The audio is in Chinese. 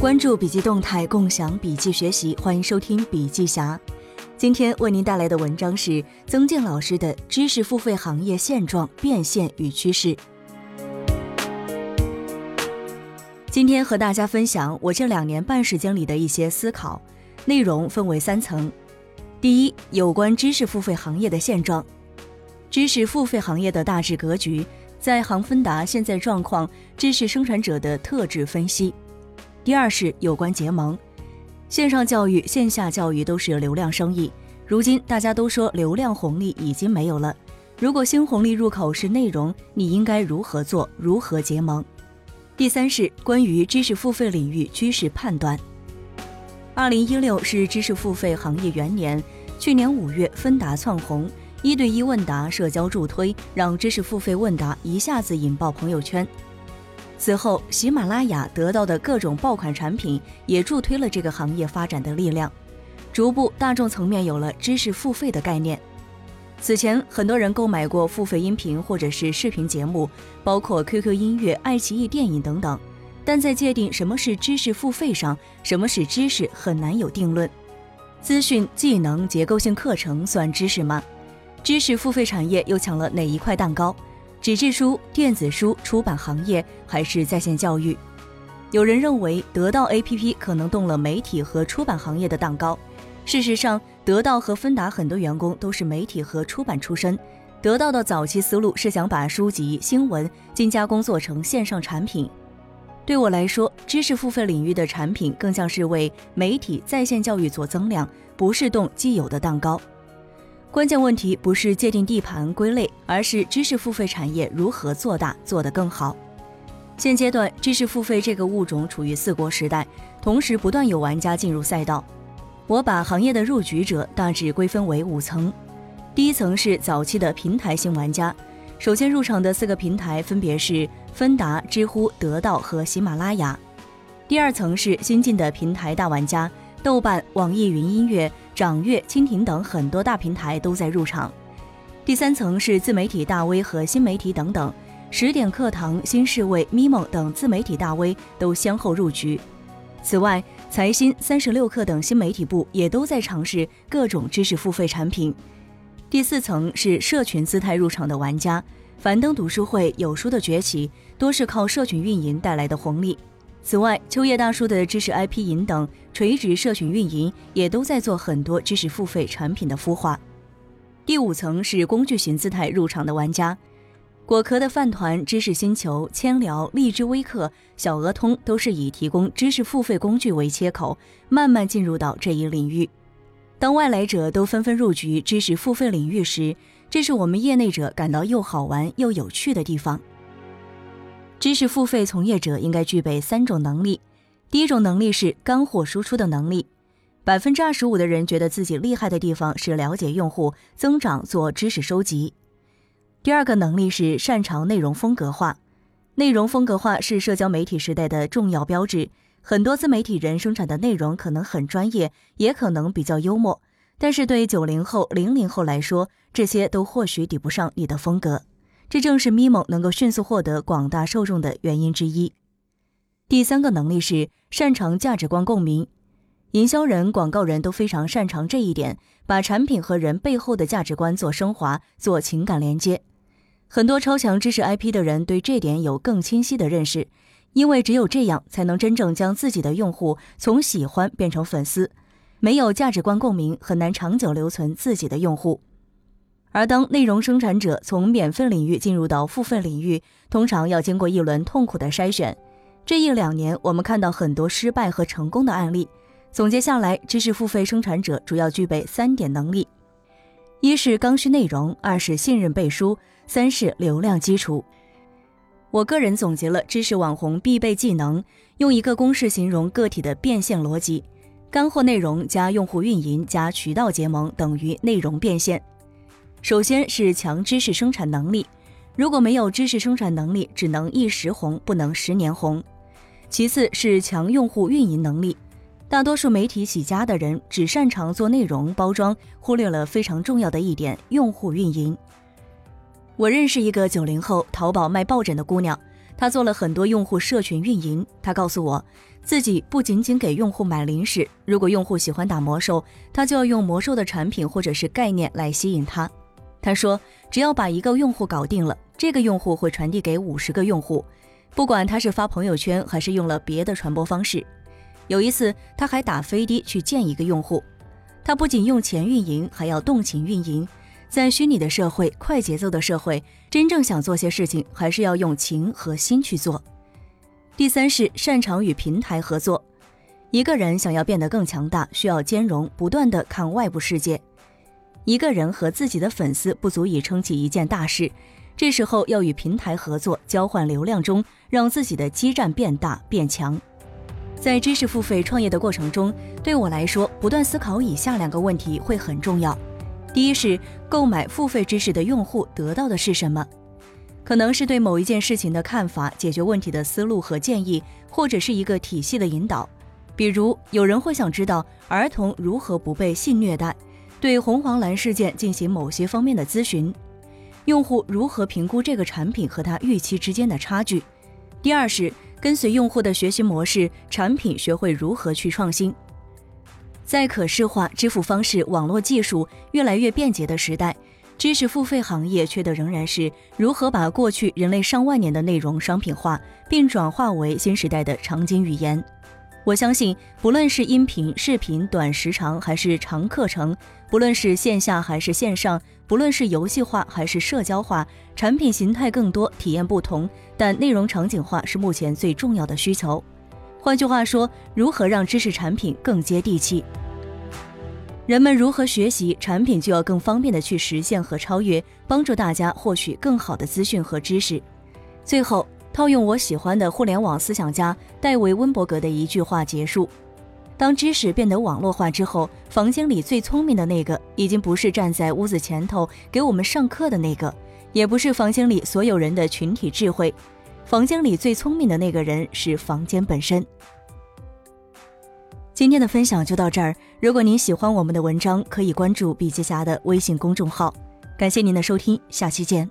关注笔记动态，共享笔记学习，欢迎收听笔记侠。今天为您带来的文章是曾静老师的《知识付费行业现状、变现与趋势》。今天和大家分享我这两年半时间里的一些思考，内容分为三层。第一，有关知识付费行业的现状，知识付费行业的大致格局，在行分达现在状况，知识生产者的特质分析。第二是有关结盟，线上教育、线下教育都是流量生意。如今大家都说流量红利已经没有了，如果新红利入口是内容，你应该如何做？如何结盟？第三是关于知识付费领域趋势判断。二零一六是知识付费行业元年，去年五月芬达窜红，一对一问答社交助推，让知识付费问答一下子引爆朋友圈。此后，喜马拉雅得到的各种爆款产品也助推了这个行业发展的力量。逐步，大众层面有了知识付费的概念。此前，很多人购买过付费音频或者是视频节目，包括 QQ 音乐、爱奇艺电影等等。但在界定什么是知识付费上，什么是知识很难有定论。资讯、技能、结构性课程算知识吗？知识付费产业又抢了哪一块蛋糕？纸质书、电子书出版行业还是在线教育？有人认为得到 APP 可能动了媒体和出版行业的蛋糕。事实上，得到和芬达很多员工都是媒体和出版出身。得到的早期思路是想把书籍、新闻精加工做成线上产品。对我来说，知识付费领域的产品更像是为媒体在线教育做增量，不是动既有的蛋糕。关键问题不是界定地盘归类，而是知识付费产业如何做大做得更好。现阶段，知识付费这个物种处于四国时代，同时不断有玩家进入赛道。我把行业的入局者大致归分为五层。第一层是早期的平台型玩家，首先入场的四个平台分别是芬达、知乎、得到和喜马拉雅。第二层是新进的平台大玩家，豆瓣、网易云音乐。掌阅、蜻蜓等很多大平台都在入场。第三层是自媒体大 V 和新媒体等等，十点课堂、新视卫、咪蒙等自媒体大 V 都先后入局。此外，财新、三十六氪等新媒体部也都在尝试各种知识付费产品。第四层是社群姿态入场的玩家，樊登读书会、有书的崛起，多是靠社群运营带来的红利。此外，秋叶大叔的知识 IP 营等垂直社群运营也都在做很多知识付费产品的孵化。第五层是工具型姿态入场的玩家，果壳的饭团、知识星球、千聊、荔枝微课、小鹅通都是以提供知识付费工具为切口，慢慢进入到这一领域。当外来者都纷纷入局知识付费领域时，这是我们业内者感到又好玩又有趣的地方。知识付费从业者应该具备三种能力。第一种能力是干货输出的能力，百分之二十五的人觉得自己厉害的地方是了解用户、增长、做知识收集。第二个能力是擅长内容风格化，内容风格化是社交媒体时代的重要标志。很多自媒体人生产的内容可能很专业，也可能比较幽默，但是对九零后、零零后来说，这些都或许抵不上你的风格。这正是咪蒙能够迅速获得广大受众的原因之一。第三个能力是擅长价值观共鸣，营销人、广告人都非常擅长这一点，把产品和人背后的价值观做升华、做情感连接。很多超强知识 IP 的人对这点有更清晰的认识，因为只有这样才能真正将自己的用户从喜欢变成粉丝。没有价值观共鸣，很难长久留存自己的用户。而当内容生产者从免费领域进入到付费领域，通常要经过一轮痛苦的筛选。这一两年，我们看到很多失败和成功的案例。总结下来，知识付费生产者主要具备三点能力：一是刚需内容，二是信任背书，三是流量基础。我个人总结了知识网红必备技能，用一个公式形容个体的变现逻辑：干货内容加用户运营加渠道结盟等于内容变现。首先是强知识生产能力，如果没有知识生产能力，只能一时红，不能十年红。其次是强用户运营能力，大多数媒体起家的人只擅长做内容包装，忽略了非常重要的一点——用户运营。我认识一个九零后淘宝卖抱枕的姑娘，她做了很多用户社群运营。她告诉我，自己不仅仅给用户买零食，如果用户喜欢打魔兽，她就要用魔兽的产品或者是概念来吸引他。他说，只要把一个用户搞定了，这个用户会传递给五十个用户，不管他是发朋友圈还是用了别的传播方式。有一次，他还打飞的去见一个用户，他不仅用钱运营，还要动情运营。在虚拟的社会，快节奏的社会，真正想做些事情，还是要用情和心去做。第三是擅长与平台合作。一个人想要变得更强大，需要兼容，不断的看外部世界。一个人和自己的粉丝不足以撑起一件大事，这时候要与平台合作，交换流量中，让自己的基站变大变强。在知识付费创业的过程中，对我来说，不断思考以下两个问题会很重要。第一是购买付费知识的用户得到的是什么？可能是对某一件事情的看法、解决问题的思路和建议，或者是一个体系的引导。比如，有人会想知道儿童如何不被性虐待，对红黄蓝事件进行某些方面的咨询。用户如何评估这个产品和他预期之间的差距？第二是跟随用户的学习模式，产品学会如何去创新。在可视化支付方式、网络技术越来越便捷的时代。知识付费行业缺的仍然是如何把过去人类上万年的内容商品化，并转化为新时代的场景语言。我相信，不论是音频、视频短时长还是长课程，不论是线下还是线上，不论是游戏化还是社交化，产品形态更多，体验不同，但内容场景化是目前最重要的需求。换句话说，如何让知识产品更接地气？人们如何学习产品，就要更方便的去实现和超越，帮助大家获取更好的资讯和知识。最后，套用我喜欢的互联网思想家戴维·温伯格的一句话结束：当知识变得网络化之后，房间里最聪明的那个，已经不是站在屋子前头给我们上课的那个，也不是房间里所有人的群体智慧，房间里最聪明的那个人是房间本身。今天的分享就到这儿。如果您喜欢我们的文章，可以关注笔记侠的微信公众号。感谢您的收听，下期见。